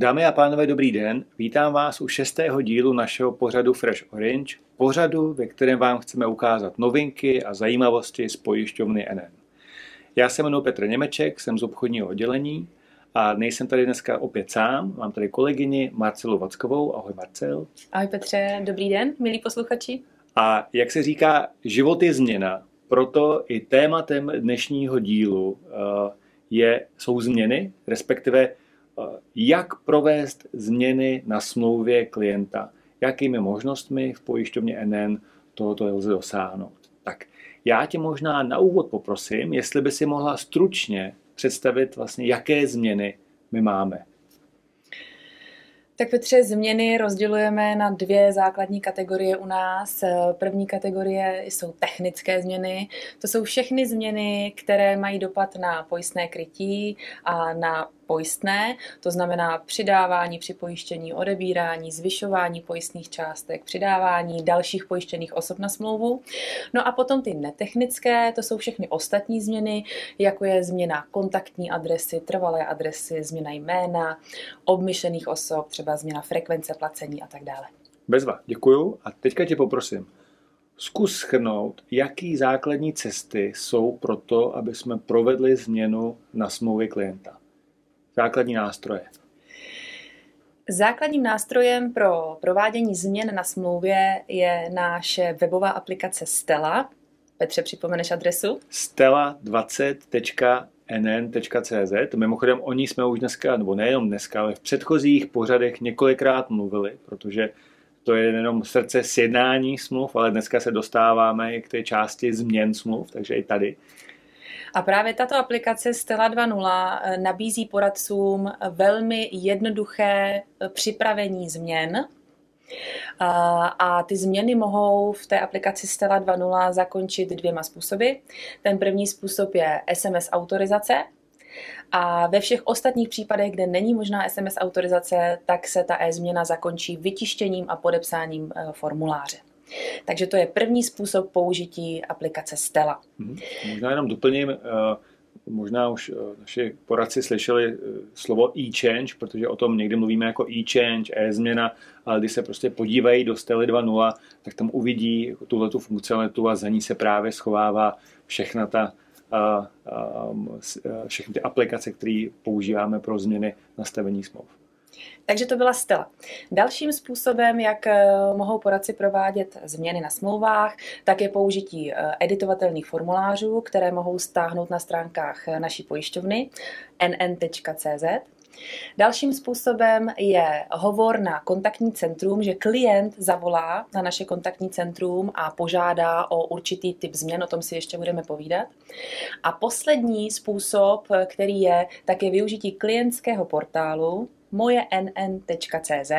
Dámy a pánové, dobrý den. Vítám vás u šestého dílu našeho pořadu Fresh Orange, pořadu, ve kterém vám chceme ukázat novinky a zajímavosti z pojišťovny NN. Já se jmenuji Petr Němeček, jsem z obchodního oddělení a nejsem tady dneska opět sám, mám tady kolegyni Marcelu Vackovou. Ahoj Marcel. Ahoj Petře, dobrý den, milí posluchači. A jak se říká, život je změna, proto i tématem dnešního dílu eh, je, jsou změny, respektive jak provést změny na smlouvě klienta, jakými možnostmi v pojišťovně NN tohoto lze dosáhnout. Tak já tě možná na úvod poprosím, jestli by si mohla stručně představit vlastně, jaké změny my máme. Tak Petře, změny rozdělujeme na dvě základní kategorie u nás. První kategorie jsou technické změny. To jsou všechny změny, které mají dopad na pojistné krytí a na pojistné, to znamená přidávání při pojištění, odebírání, zvyšování pojistných částek, přidávání dalších pojištěných osob na smlouvu. No a potom ty netechnické, to jsou všechny ostatní změny, jako je změna kontaktní adresy, trvalé adresy, změna jména, obmyšlených osob, třeba změna frekvence placení a tak dále. Bezva, děkuju. A teďka tě poprosím, zkus schrnout, jaký základní cesty jsou pro to, aby jsme provedli změnu na smlouvě klienta základní nástroje? Základním nástrojem pro provádění změn na smlouvě je naše webová aplikace Stella. Petře, připomeneš adresu? stella20.nn.cz Mimochodem, o ní jsme už dneska, nebo nejenom dneska, ale v předchozích pořadech několikrát mluvili, protože to je jenom srdce sjednání smluv, ale dneska se dostáváme i k té části změn smluv, takže i tady. A právě tato aplikace Stella 2.0 eh, nabízí poradcům velmi jednoduché eh, připravení změn, a ty změny mohou v té aplikaci Stella 2.0 zakončit dvěma způsoby. Ten první způsob je SMS autorizace. A ve všech ostatních případech, kde není možná SMS autorizace, tak se ta e-změna zakončí vytištěním a podepsáním eh, formuláře. Takže to je první způsob použití aplikace Stella. Hmm. Možná jenom doplním, eh, možná už eh, naši poradci slyšeli eh, slovo e-change, protože o tom někdy mluvíme jako e-change, e-změna, ale když se prostě podívají do Stely 2.0, tak tam uvidí tuhle tu funkcionalitu a za ní se právě schovává všechna ta a, a, všechny ty aplikace, které používáme pro změny nastavení smluv. Takže to byla Stella. Dalším způsobem, jak eh, mohou poradci provádět změny na smlouvách, tak je použití eh, editovatelných formulářů, které mohou stáhnout na stránkách eh, naší pojišťovny nn.cz. Dalším způsobem je hovor na kontaktní centrum, že klient zavolá na naše kontaktní centrum a požádá o určitý typ změn, o tom si ještě budeme povídat. A poslední způsob, který je, tak je využití klientského portálu, mojenn.cz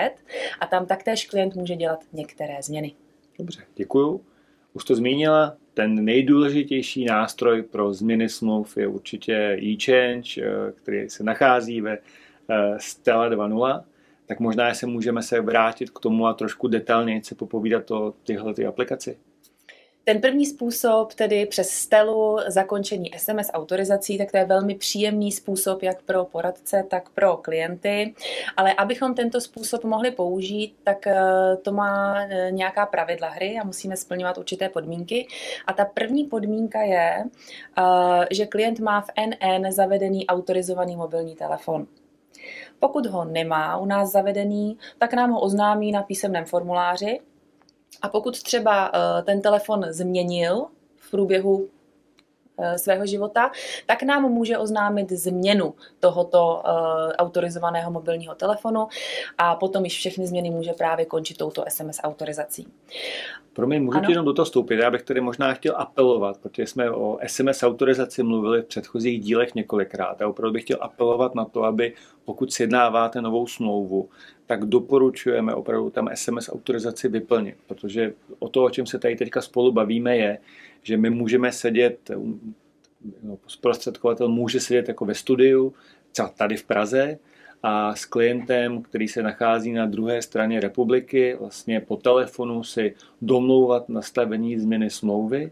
a tam taktéž klient může dělat některé změny. Dobře, děkuju. Už to zmínila, ten nejdůležitější nástroj pro změny smluv je určitě e-change, eh, který se nachází ve eh, Stella 2.0, tak možná se můžeme se vrátit k tomu a trošku detailněji se popovídat o tyhle ty aplikaci. Ten první způsob, tedy přes stelu zakončení SMS autorizací, tak to je velmi příjemný způsob jak pro poradce, tak pro klienty. Ale abychom tento způsob mohli použít, tak eh, to má eh, nějaká pravidla hry a musíme splňovat určité podmínky. A ta první podmínka je, eh, že klient má v NN zavedený autorizovaný mobilní telefon. Pokud ho nemá u nás zavedený, tak nám ho oznámí na písemném formuláři a pokud třeba eh, ten telefon změnil v průběhu svého života, tak nám může oznámit změnu tohoto uh, autorizovaného mobilního telefonu a potom již všechny změny může právě končit touto SMS autorizací. Pro mě můžu jenom do toho vstoupit. Já bych tady možná chtěl apelovat, protože jsme o SMS autorizaci mluvili v předchozích dílech několikrát. A opravdu bych chtěl apelovat na to, aby pokud sjednáváte novou smlouvu, tak doporučujeme opravdu tam SMS autorizaci vyplnit, protože o to, o čem se tady teďka spolu bavíme, je, že my můžeme sedět, no, zprostředkovatel může sedět jako ve studiu, třeba tady v Praze, a s klientem, který se nachází na druhé straně republiky, vlastně po telefonu si domlouvat nastavení změny smlouvy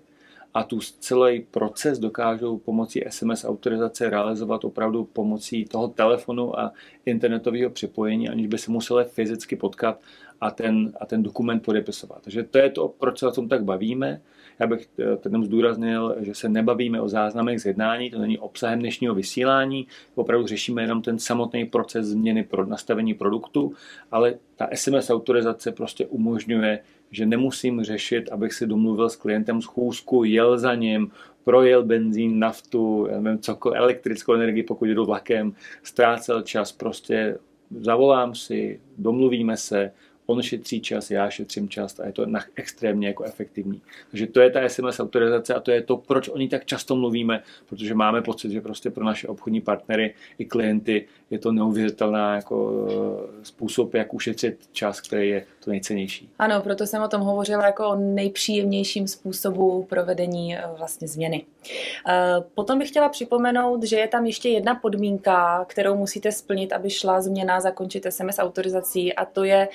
a tu celý proces dokážou pomocí SMS autorizace realizovat opravdu pomocí toho telefonu a internetového připojení, aniž by se museli fyzicky potkat a ten, a ten dokument podepisovat. Takže to je to, proč se o tom tak bavíme. Já bych eh, tady zdůraznil, že se nebavíme o záznamech z jednání, to není obsahem dnešního vysílání, opravdu řešíme jenom ten samotný proces změny pro nastavení produktu, ale ta SMS autorizace prostě umožňuje, že nemusím řešit, abych si domluvil s klientem schůzku, jel za ním, projel benzín, naftu, nevím, cokoliv, elektrickou energii, pokud jdu vlakem, ztrácel čas, prostě zavolám si, domluvíme se, on šetří čas, já šetřím čas a je to extrémně jako efektivní. Takže to je ta SMS autorizace a to je to, proč o ní tak často mluvíme, protože máme pocit, že prostě pro naše obchodní partnery i klienty je to neuvěřitelná jako eh, způsob, jak ušetřit čas, který je to nejcennější. Ano, proto jsem o tom hovořila jako o nejpříjemnějším způsobu provedení eh, vlastně změny. Eh, potom bych chtěla připomenout, že je tam ještě jedna podmínka, kterou musíte splnit, aby šla změna zakončit SMS autorizací a to je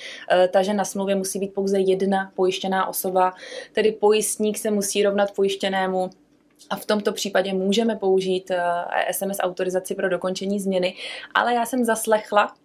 ta, že na smlouvě musí být pouze jedna pojištěná osoba, tedy pojistník se musí rovnat pojištěnému a v tomto případě můžeme použít SMS autorizaci pro dokončení změny, ale já jsem zaslechla,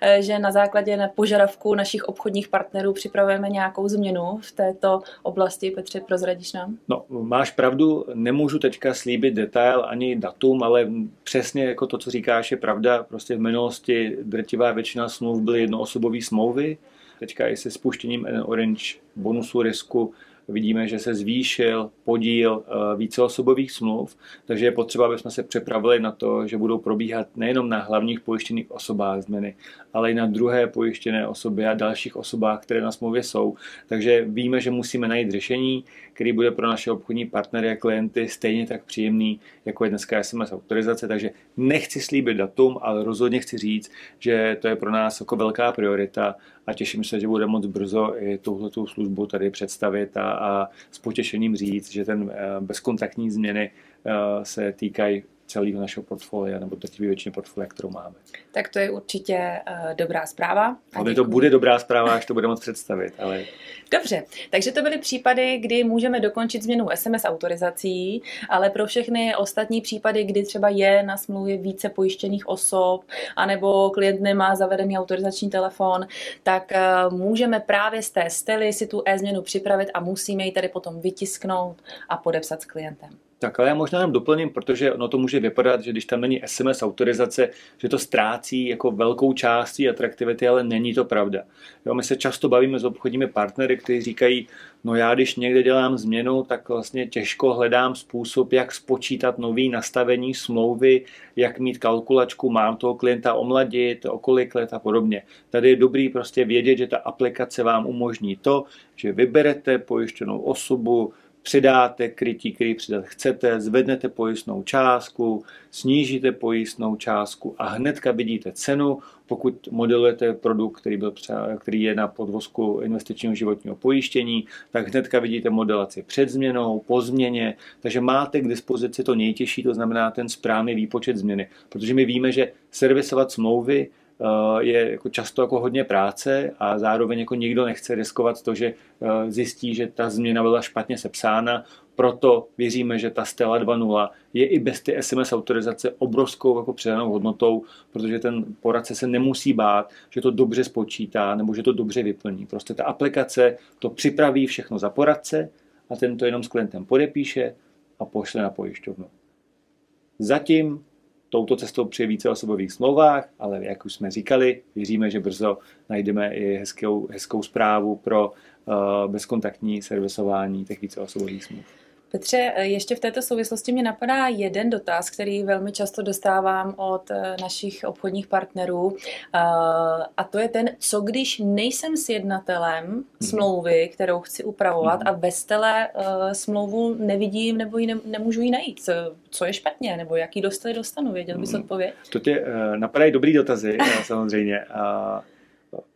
Eh, že na základě na požadavku našich obchodních partnerů připravujeme nějakou změnu v této oblasti. Petře, prozradíš nám? No, máš pravdu, nemůžu teďka slíbit detail ani datum, ale přesně jako to, co říkáš, je pravda. Prostě v minulosti drtivá většina smluv byly jednoosobové smlouvy. Teďka i se spuštěním Orange bonusu risku vidíme, že se zvýšil podíl eh, víceosobových smluv, takže je potřeba, aby jsme se připravili na to, že budou probíhat nejenom na hlavních pojištěných osobách změny, ale i na druhé pojištěné osoby a dalších osobách, které na smlouvě jsou. Takže víme, že musíme najít řešení, který bude pro naše obchodní partnery a klienty stejně tak příjemný, jako je dneska SMS autorizace. Takže nechci slíbit datum, ale rozhodně chci říct, že to je pro nás jako velká priorita a těším se, že bude moc brzo i tuhletu službu tady představit a, a s potěšením říct, že ten eh, bezkontaktní změny eh, se týkají celého našeho portfolia nebo drtivé většině portfolia, kterou máme. Tak to je určitě uh, dobrá zpráva. Ale to bude dobrá zpráva, až to bude moc představit. Ale... Dobře, takže to byly případy, kdy můžeme dokončit změnu SMS autorizací, ale pro všechny ostatní případy, kdy třeba je na smlouvě více pojištěných osob, anebo klient nemá zavedený autorizační telefon, tak uh, můžeme právě z té stely si tu e-změnu připravit a musíme ji tady potom vytisknout a podepsat s klientem. Tak ale já možná jenom doplním, protože ono to může vypadat, že když tam není SMS autorizace, že to ztrácí jako velkou částí atraktivity, ale není to pravda. Jo, my se často bavíme s obchodními partnery, kteří říkají, no já když někde dělám změnu, tak vlastně těžko hledám způsob, jak spočítat nový nastavení smlouvy, jak mít kalkulačku, mám toho klienta omladit, o kolik let a podobně. Tady je dobrý prostě vědět, že ta aplikace vám umožní to, že vyberete pojištěnou osobu, přidáte krytí, který přidat chcete, zvednete pojistnou částku, snížíte pojistnou částku a hnedka vidíte cenu, pokud modelujete produkt, který, byl který je na podvozku investičního životního pojištění, tak hnedka vidíte modelaci před změnou, po změně, takže máte k dispozici to nejtěžší, to znamená ten správný výpočet změny, protože my víme, že servisovat smlouvy je jako často jako hodně práce a zároveň jako nikdo nechce riskovat to, že eh, zjistí, že ta změna byla špatně sepsána, proto věříme, že ta Stella 2.0 je i bez ty SMS autorizace obrovskou jako přidanou hodnotou, protože ten poradce se nemusí bát, že to dobře spočítá nebo že to dobře vyplní. Prostě ta aplikace to připraví všechno za poradce a ten to jenom s klientem podepíše a pošle na pojišťovnu. Zatím touto cestou při více osobových smlouvách, ale jak už jsme říkali, věříme, že brzo najdeme i hezkou, hezkou zprávu pro uh, bezkontaktní servisování těch více osobových smluv. Petře, ještě v této souvislosti mě napadá jeden dotaz, který velmi často dostávám od eh, našich obchodních partnerů eh, a to je ten, co když nejsem sjednatelem mhm. smlouvy, kterou chci upravovat mhm. a ve stele eh, smlouvu nevidím nebo ji nemůžu ji najít. Co je špatně nebo jaký dostali dostanu? Věděl bys mhm. odpověď? To tě napadají dobrý dotazy samozřejmě.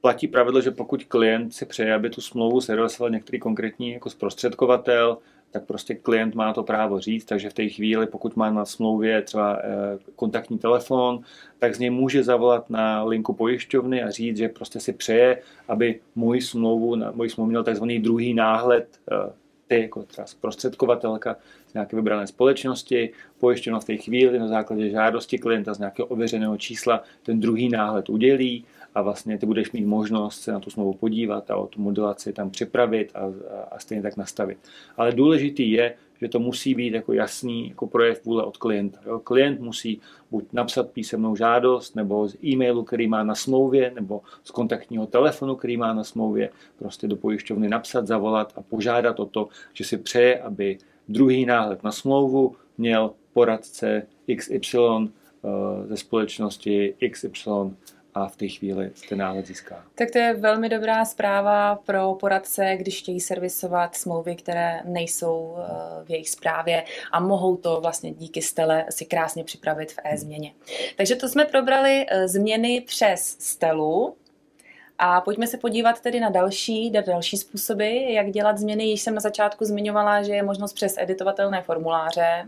Platí pravidlo, že pokud klient si přeje, aby tu smlouvu servisoval některý konkrétní jako zprostředkovatel, tak prostě klient má to právo říct, takže v té chvíli, pokud má na smlouvě třeba eh, kontaktní telefon, tak z něj může zavolat na linku pojišťovny a říct, že prostě si přeje, aby můj smlouvu, můj smlouvu měl takzvaný druhý náhled eh, ty, jako třeba zprostředkovatelka z nějaké vybrané společnosti, pojištěno v té chvíli na základě žádosti klienta z nějakého ověřeného čísla ten druhý náhled udělí a vlastně ty budeš mít možnost se na tu smlouvu podívat a o tu modulaci tam připravit a, a stejně tak nastavit. Ale důležitý je, že to musí být jako jasný jako projev vůle od klienta. Jo? Klient musí buď napsat písemnou žádost, nebo z e-mailu, který má na smlouvě, nebo z kontaktního telefonu, který má na smlouvě, prostě do pojišťovny napsat, zavolat a požádat o to, že si přeje, aby druhý náhled na smlouvu měl poradce XY eh, ze společnosti XY a v té chvíli ten náhled získá. Tak to je velmi dobrá zpráva pro poradce, když chtějí servisovat smlouvy, které nejsou eh, v jejich zprávě a mohou to vlastně díky stele si krásně připravit v e-změně. Takže to jsme probrali eh, změny přes stelu, a pojďme se podívat tedy na další, na další způsoby, jak dělat změny. Již jsem na začátku zmiňovala, že je možnost přes editovatelné formuláře.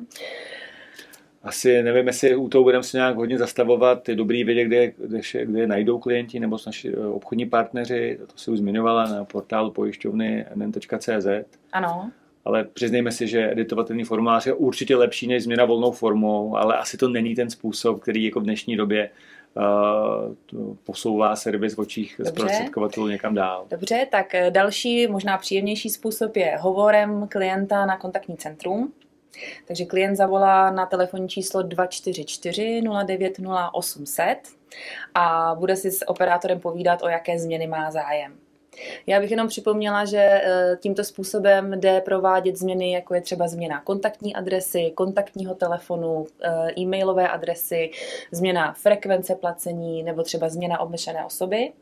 Asi nevím, jestli u toho budeme se nějak hodně zastavovat. Je dobrý vědět, kde, kde, kde najdou klienti nebo naši eh, obchodní partneři. To si už zmiňovala na portálu pojišťovny nn.cz. Ano. Ale přiznejme si, že editovatelný formulář je určitě lepší než změna volnou formou, ale asi to není ten způsob, který jako v dnešní době uh, posouvá servis v očích zprostředkovatelů někam dál. Dobře, tak eh, další, možná příjemnější způsob je hovorem klienta na kontaktní centrum. Takže klient zavolá na telefonní číslo 244 090 800 a bude si s operátorem povídat, o jaké změny má zájem. Já bych jenom připomněla, že eh, tímto způsobem jde provádět změny, jako je třeba změna kontaktní adresy, kontaktního telefonu, eh, e-mailové adresy, změna frekvence placení nebo třeba změna obmešené osoby.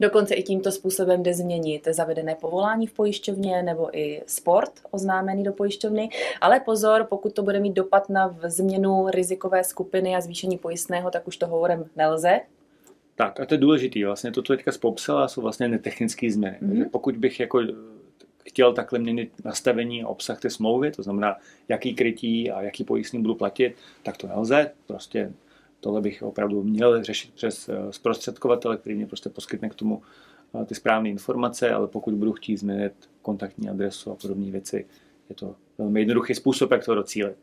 Dokonce i tímto způsobem jde změnit zavedené povolání v pojišťovně nebo i sport oznámený do pojišťovny. Ale pozor, pokud to bude mít dopad na změnu rizikové skupiny a zvýšení pojistného, tak už to hovorem nelze. Tak a to je důležité. Vlastně to, co teďka popsala, jsou vlastně netechnické změny. Mm-hmm. Takže pokud bych jako chtěl takhle měnit nastavení a obsah té smlouvy, to znamená, jaký krytí a jaký pojistný budu platit, tak to nelze. Prostě tohle bych opravdu měl řešit přes eh, zprostředkovatele, který mě prostě poskytne k tomu eh, ty správné informace, ale pokud budu chtít změnit kontaktní adresu a podobné věci, je to velmi jednoduchý způsob, jak to docílit.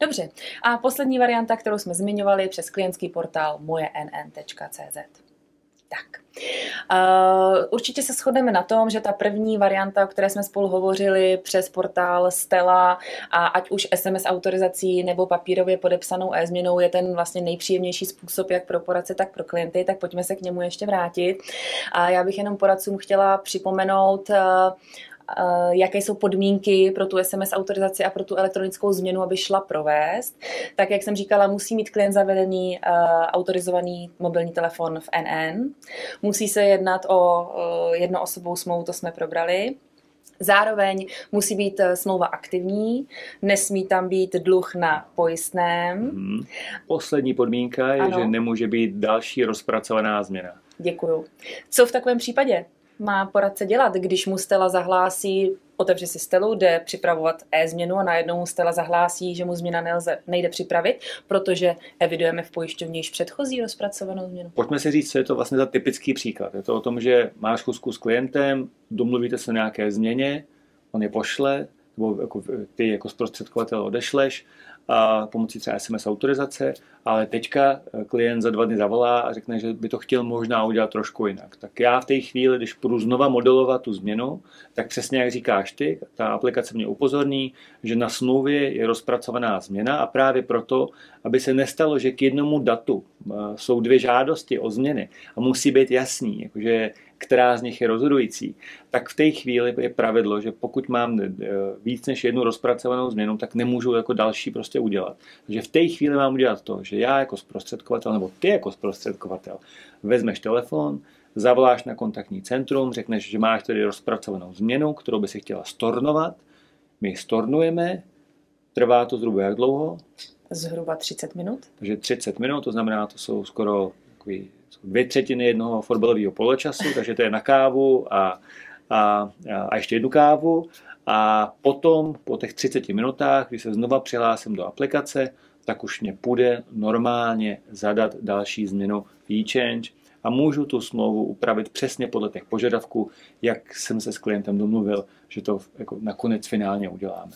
Dobře. A poslední varianta, kterou jsme zmiňovali přes klientský portál mojenn.cz. Tak. Uh, určitě se shodneme na tom, že ta první varianta, o které jsme spolu hovořili přes portál Stella a ať už SMS autorizací nebo papírově podepsanou e-změnou je ten vlastně nejpříjemnější způsob jak pro poradce, tak pro klienty, tak pojďme se k němu ještě vrátit. A já bych jenom poradcům chtěla připomenout uh, jaké jsou podmínky pro tu SMS autorizaci a pro tu elektronickou změnu, aby šla provést. Tak, jak jsem říkala, musí mít klient zavedený uh, autorizovaný mobilní telefon v NN. Musí se jednat o uh, jednoosobou smlouvu, to jsme probrali. Zároveň musí být smlouva aktivní, nesmí tam být dluh na pojistném. Hmm. Poslední podmínka je, ano. že nemůže být další rozpracovaná změna. Děkuju. Co v takovém případě? Má poradce dělat, když mu Stella zahlásí, otevře si Stelu, jde připravovat e-změnu a najednou mu Stella zahlásí, že mu změna nelze, nejde připravit, protože evidujeme v pojišťovně již předchozí rozpracovanou změnu. Pojďme si říct, co je to vlastně za typický příklad. Je to o tom, že máš schůzku s klientem, domluvíte se o nějaké změně, on je pošle, nebo jako ty jako zprostředkovatel odešleš a pomocí třeba SMS autorizace, ale teďka eh, klient za dva dny zavolá a řekne, že by to chtěl možná udělat trošku jinak. Tak já v té chvíli, když půjdu znova modelovat tu změnu, tak přesně jak říkáš ty, ta aplikace mě upozorní, že na smlouvě je rozpracovaná změna a právě proto, aby se nestalo, že k jednomu datu eh, jsou dvě žádosti o změny a musí být jasný, jakože která z nich je rozhodující, tak v té chvíli je pravidlo, že pokud mám eh, víc než jednu rozpracovanou změnu, tak nemůžu jako další prostě udělat. Takže v té chvíli mám udělat to, že já jako zprostředkovatel, nebo ty jako zprostředkovatel, vezmeš telefon, zavoláš na kontaktní centrum, řekneš, že máš tedy rozpracovanou změnu, kterou by si chtěla stornovat, my ji stornujeme, trvá to zhruba jak dlouho? Zhruba 30 minut. Takže 30 minut, to znamená, to jsou skoro takový dvě třetiny jednoho fotbalového poločasu, takže to je na kávu a, a, a ještě jednu kávu. A potom, po těch 30 minutách, když se znova přihlásím do aplikace, tak už mě půjde normálně zadat další změnu e-change a můžu tu smlouvu upravit přesně podle těch požadavků, jak jsem se s klientem domluvil, že to jako nakonec finálně uděláme.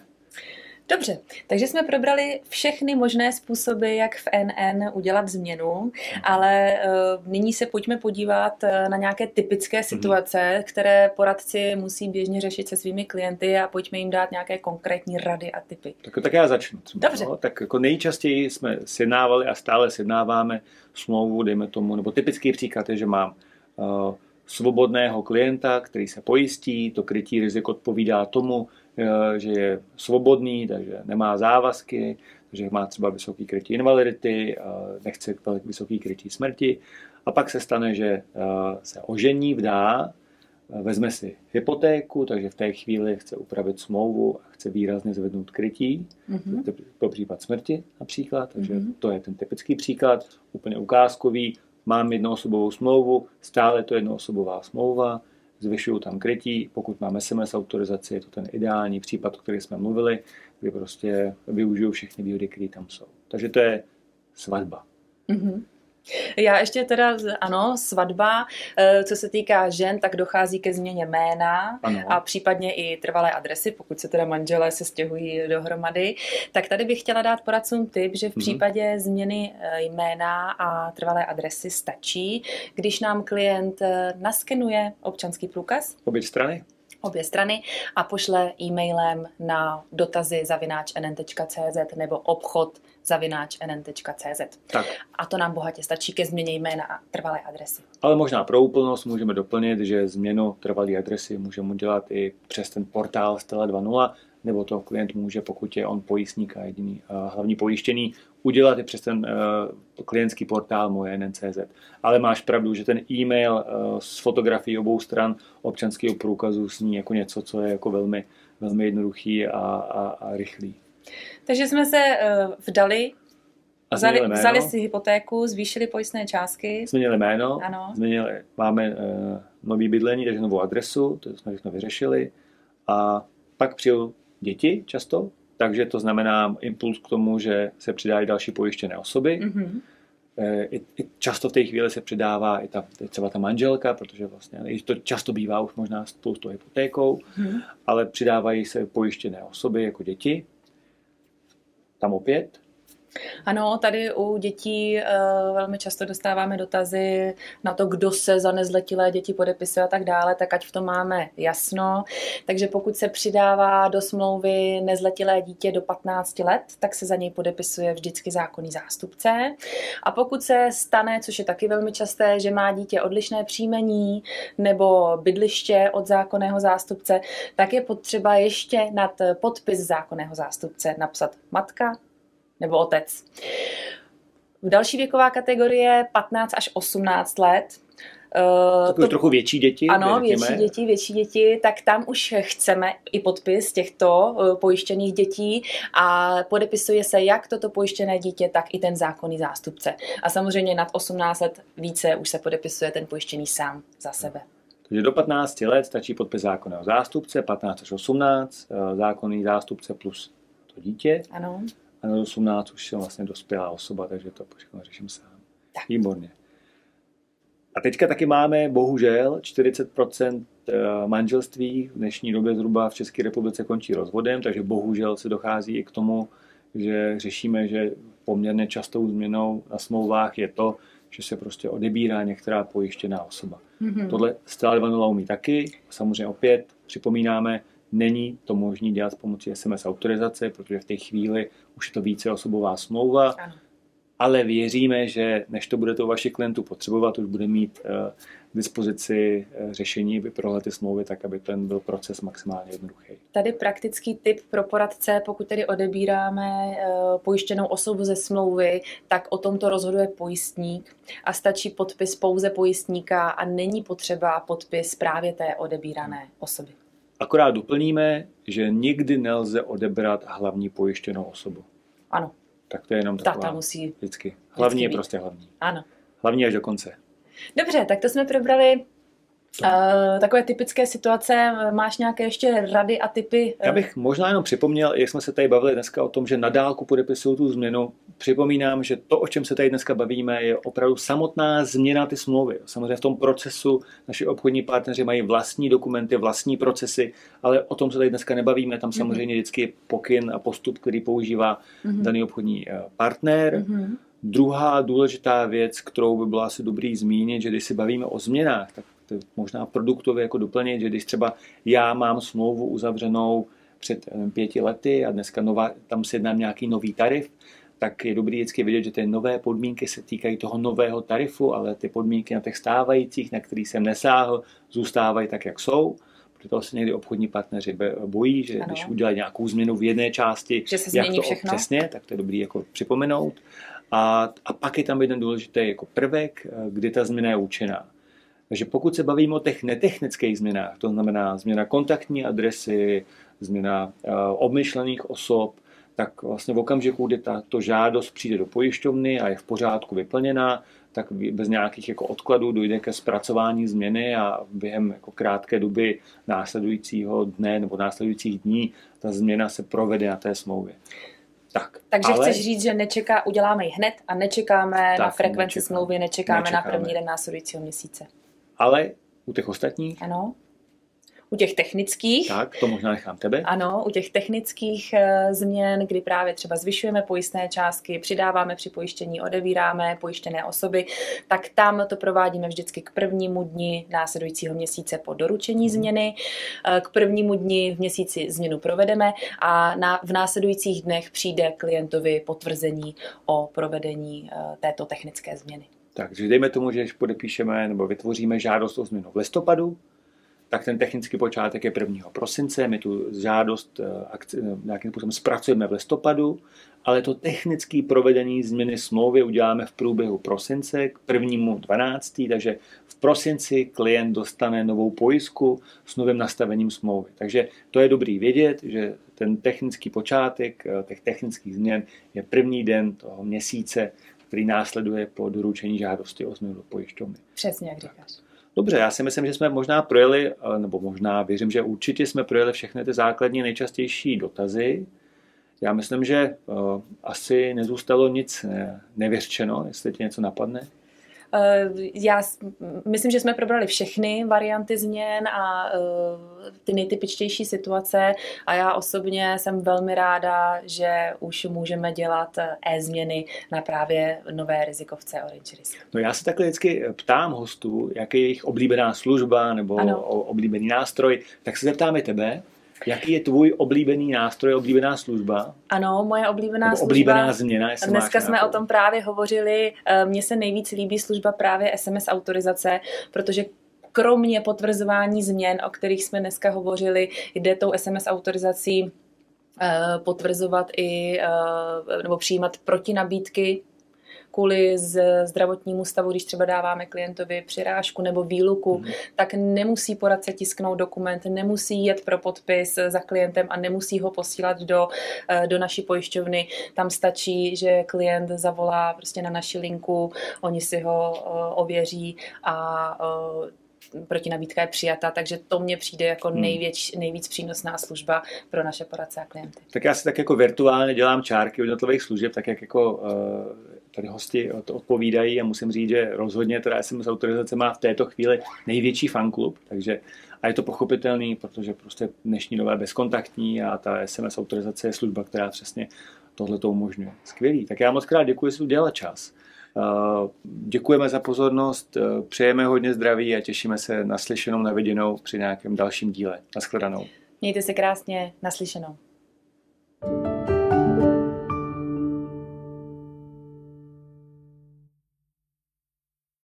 Dobře, takže jsme probrali všechny možné způsoby, jak v NN udělat změnu, ale uh, nyní se pojďme podívat eh, na nějaké typické mhm. situace, které poradci musí běžně řešit se svými klienty a pojďme jim dát nějaké konkrétní rady a typy. Tak, tak já začnu. Třeba, Dobře. No? Tak jako nejčastěji jsme sjednávali a stále sjednáváme smlouvu, dejme tomu, nebo typický příklad je, že mám uh, svobodného klienta, který se pojistí, to krytí rizik odpovídá tomu, Eh, že je svobodný, takže nemá závazky, že má třeba vysoký krytí invalidity, nechce vysoký krytí smrti. A pak se stane, že eh, se ožení, vdá, eh, vezme si hypotéku, takže v té chvíli chce upravit smlouvu a chce výrazně zvednout krytí, mm-hmm. pro případ smrti například, takže mm-hmm. to je ten typický příklad, úplně ukázkový. Mám jednoosobovou smlouvu, stále to jednoosobová smlouva, zvyšuju tam krytí, pokud mám SMS autorizaci, je to ten ideální případ, o který jsme mluvili, kdy prostě využiju všechny výhody, které tam jsou. Takže to je svatba. Mm-hmm. Já ještě teda, ano, svatba, eh, co se týká žen, tak dochází ke změně jména ano. a případně i trvalé adresy, pokud se teda manželé se stěhují dohromady. Tak tady bych chtěla dát poradcům tip, že v mhm. případě změny eh, jména a trvalé adresy stačí, když nám klient eh, naskenuje občanský průkaz. Obě strany? obě strany a pošle e-mailem na dotazy zavináč nn.cz nebo obchod zavináč nn.cz. Tak. A to nám bohatě stačí ke změně jména a trvalé adresy. Ale možná pro úplnost můžeme doplnit, že změnu trvalé adresy můžeme udělat i přes ten portál Stella 2.0, nebo to klient může, pokud je on pojistník a jediný uh, hlavní pojištěný, udělat i přes ten uh, klientský portál moje NNCZ. Ale máš pravdu, že ten e-mail uh, s fotografií obou stran občanského průkazu sní jako něco, co je jako velmi, velmi jednoduchý a, a, a rychlý. Takže jsme se uh, vdali a vzali, vzali si hypotéku, zvýšili pojistné částky. Změnili jméno, ano. Změnili, máme uh, nový bydlení, takže novou adresu, to jsme všechno vyřešili. A pak přijel děti často, takže to znamená impuls k tomu, že se přidají další pojištěné osoby. Mm-hmm. I, I často v té chvíli se přidává i ta, třeba ta manželka, protože vlastně to často bývá už možná spoustu hypotékou, mm-hmm. ale přidávají se pojištěné osoby jako děti. Tam opět ano, tady u dětí uh, velmi často dostáváme dotazy na to, kdo se za nezletilé děti podepisuje a tak dále, tak ať v tom máme jasno. Takže pokud se přidává do smlouvy nezletilé dítě do 15 let, tak se za něj podepisuje vždycky zákonný zástupce. A pokud se stane, což je taky velmi časté, že má dítě odlišné příjmení nebo bydliště od zákonného zástupce, tak je potřeba ještě nad podpis zákonného zástupce napsat matka, nebo otec. V další věková kategorie 15 až 18 let. Uh, to, trochu větší děti. Ano, větší děti, větší děti, tak tam už chceme i podpis těchto uh, pojištěných dětí a podepisuje se jak toto pojištěné dítě, tak i ten zákonný zástupce. A samozřejmě nad 18 let více už se podepisuje ten pojištěný sám za sebe. Takže do 15 let stačí podpis zákonného zástupce, 15 až 18, uh, zákonný zástupce plus to dítě. Ano a na 18 už jsem vlastně dospělá osoba, takže to všechno řeším sám. Tak. Výborně. A teďka taky máme, bohužel, 40% eh, manželství v dnešní době zhruba v České republice končí rozvodem, takže bohužel se dochází i k tomu, že řešíme, že poměrně častou změnou na smlouvách je to, že se prostě odebírá některá pojištěná osoba. Mm-hmm. Tohle stále 2.0 umí taky. Samozřejmě opět připomínáme, Není to možné dělat s pomocí SMS autorizace, protože v té chvíli už je to více osobová smlouva, ano. ale věříme, že než to budete u vašich klientů potřebovat, už bude mít uh, dispozici uh, řešení vyprovat ty smlouvy tak, aby ten byl proces maximálně jednoduchý. Tady praktický tip pro poradce, pokud tedy odebíráme uh, pojištěnou osobu ze smlouvy, tak o tomto rozhoduje pojistník a stačí podpis pouze pojistníka a není potřeba podpis právě té odebírané osoby. Akorát doplníme, že nikdy nelze odebrat hlavní pojištěnou osobu. Ano. Tak to je jenom taková Tata musí vždycky. Hlavní vždycky je prostě hlavní. Ano. Hlavní až do konce. Dobře, tak to jsme probrali Uh, takové typické situace, máš nějaké ještě rady a typy? Já bych možná jenom připomněl, jak jsme se tady bavili dneska o tom, že na dálku podepisují tu změnu. Připomínám, že to, o čem se tady dneska bavíme, je opravdu samotná změna ty smlouvy. Samozřejmě v tom procesu naši obchodní partneři mají vlastní dokumenty, vlastní procesy, ale o tom se tady dneska nebavíme. Tam mhm. samozřejmě vždycky pokyn a postup, který používá mm-hmm. daný obchodní eh, partner. Mm-hmm. Druhá důležitá věc, kterou by bylo asi dobrý zmínit, že když si bavíme o změnách, tak možná produktově jako doplnit, že když třeba já mám smlouvu uzavřenou před pěti lety a dneska nová, tam se jedná nějaký nový tarif, tak je dobrý vždycky vidět, že ty nové podmínky se týkají toho nového tarifu, ale ty podmínky na těch stávajících, na kterých jsem nesáhl, zůstávají tak, jak jsou. Proto se někdy obchodní partneři bojí, že ano. když udělají nějakou změnu v jedné části, že se jak to všechno. přesně, tak to je dobrý jako připomenout. A, a pak je tam jeden důležitý jako prvek, kdy ta změna je účinná. Takže pokud se bavíme o těch netechnických změnách, to znamená změna kontaktní adresy, změna uh, obmyšlených osob, tak vlastně v okamžiku, kdy tato žádost přijde do pojišťovny a je v pořádku vyplněná, tak bez nějakých jako odkladů dojde ke zpracování změny a během jako krátké doby následujícího dne nebo následujících dní ta změna se provede na té smlouvě. Tak, Takže ale... chceš říct, že nečeká, uděláme ji hned a nečekáme tak, na frekvenci nečekáme. smlouvy, nečekáme, nečekáme na první den následujícího měsíce. Ale u těch ostatních? Ano. U těch technických. Tak, to možná nechám tebe. Ano, u těch technických e, změn, kdy právě třeba zvyšujeme pojistné částky, přidáváme při pojištění, odevíráme pojištěné osoby, tak tam to provádíme vždycky k prvnímu dni následujícího měsíce po doručení hmm. změny. E, k prvnímu dni v měsíci změnu provedeme a na, v následujících dnech přijde klientovi potvrzení o provedení e, této technické změny. Takže dejme tomu, že když podepíšeme nebo vytvoříme žádost o změnu v listopadu, tak ten technický počátek je 1. prosince, my tu žádost eh, eh, nějakým způsobem zpracujeme v listopadu, ale to technické provedení změny smlouvy uděláme v průběhu prosince k 1. 12. Takže v prosinci klient dostane novou pojistku s novým nastavením smlouvy. Takže to je dobrý vědět, že ten technický počátek eh, těch technických změn je první den toho měsíce, který následuje po doručení žádosti o změnu do pojišťovny. Přesně, jak říkáš. Dobře, já si myslím, že jsme možná projeli, nebo možná věřím, že určitě jsme projeli všechny ty základní nejčastější dotazy. Já myslím, že uh, asi nezůstalo nic nevyřčeno, jestli ti něco napadne. Eh, já myslím, že jsme probrali všechny varianty změn a eh, ty nejtypičtější situace a já osobně jsem velmi ráda, že už můžeme dělat eh, e-změny na právě nové rizikovce Orange Risk. No já se takhle vždycky ptám hostů, jaký je jejich oblíbená služba nebo ano. oblíbený nástroj, tak se zeptáme tebe, Jaký je tvůj oblíbený nástroj, oblíbená služba? Ano, moje oblíbená Nebo služba. Oblíbená změna. Dneska jsme o tom právě hovořili. Eh, mně se nejvíc líbí služba právě SMS autorizace, protože kromě potvrzování změn, o kterých jsme dneska hovořili, jde tou SMS autorizací eh, potvrzovat i eh, nebo přijímat protinabídky kvůli zdravotnímu stavu, když třeba dáváme klientovi přirážku nebo výluku, mm. tak nemusí poradce tisknout dokument, nemusí jet pro podpis za klientem a nemusí ho posílat do, eh, do naší pojišťovny. Tam stačí, že klient zavolá prostě na naši linku, oni si ho eh, ověří a eh, protinabídka je přijata, takže to mně přijde jako hmm. nejvěč, nejvíc přínosná služba pro naše poradce a klienty. Tak já si tak jako virtuálně dělám čárky jednotlivých služeb, tak jak jako uh, tady hosti odpovídají a musím říct, že rozhodně teda SMS autorizace má v této chvíli největší fanklub, takže a je to pochopitelný, protože prostě dnešní nové bezkontaktní a ta SMS autorizace je služba, která přesně tohle to umožňuje. Skvělý. Tak já moc krát děkuji, že jsi udělal čas. Děkujeme za pozornost, přejeme hodně zdraví a těšíme se na slyšenou, na viděnou při nějakém dalším díle. Naschledanou. Mějte se krásně, naslyšenou.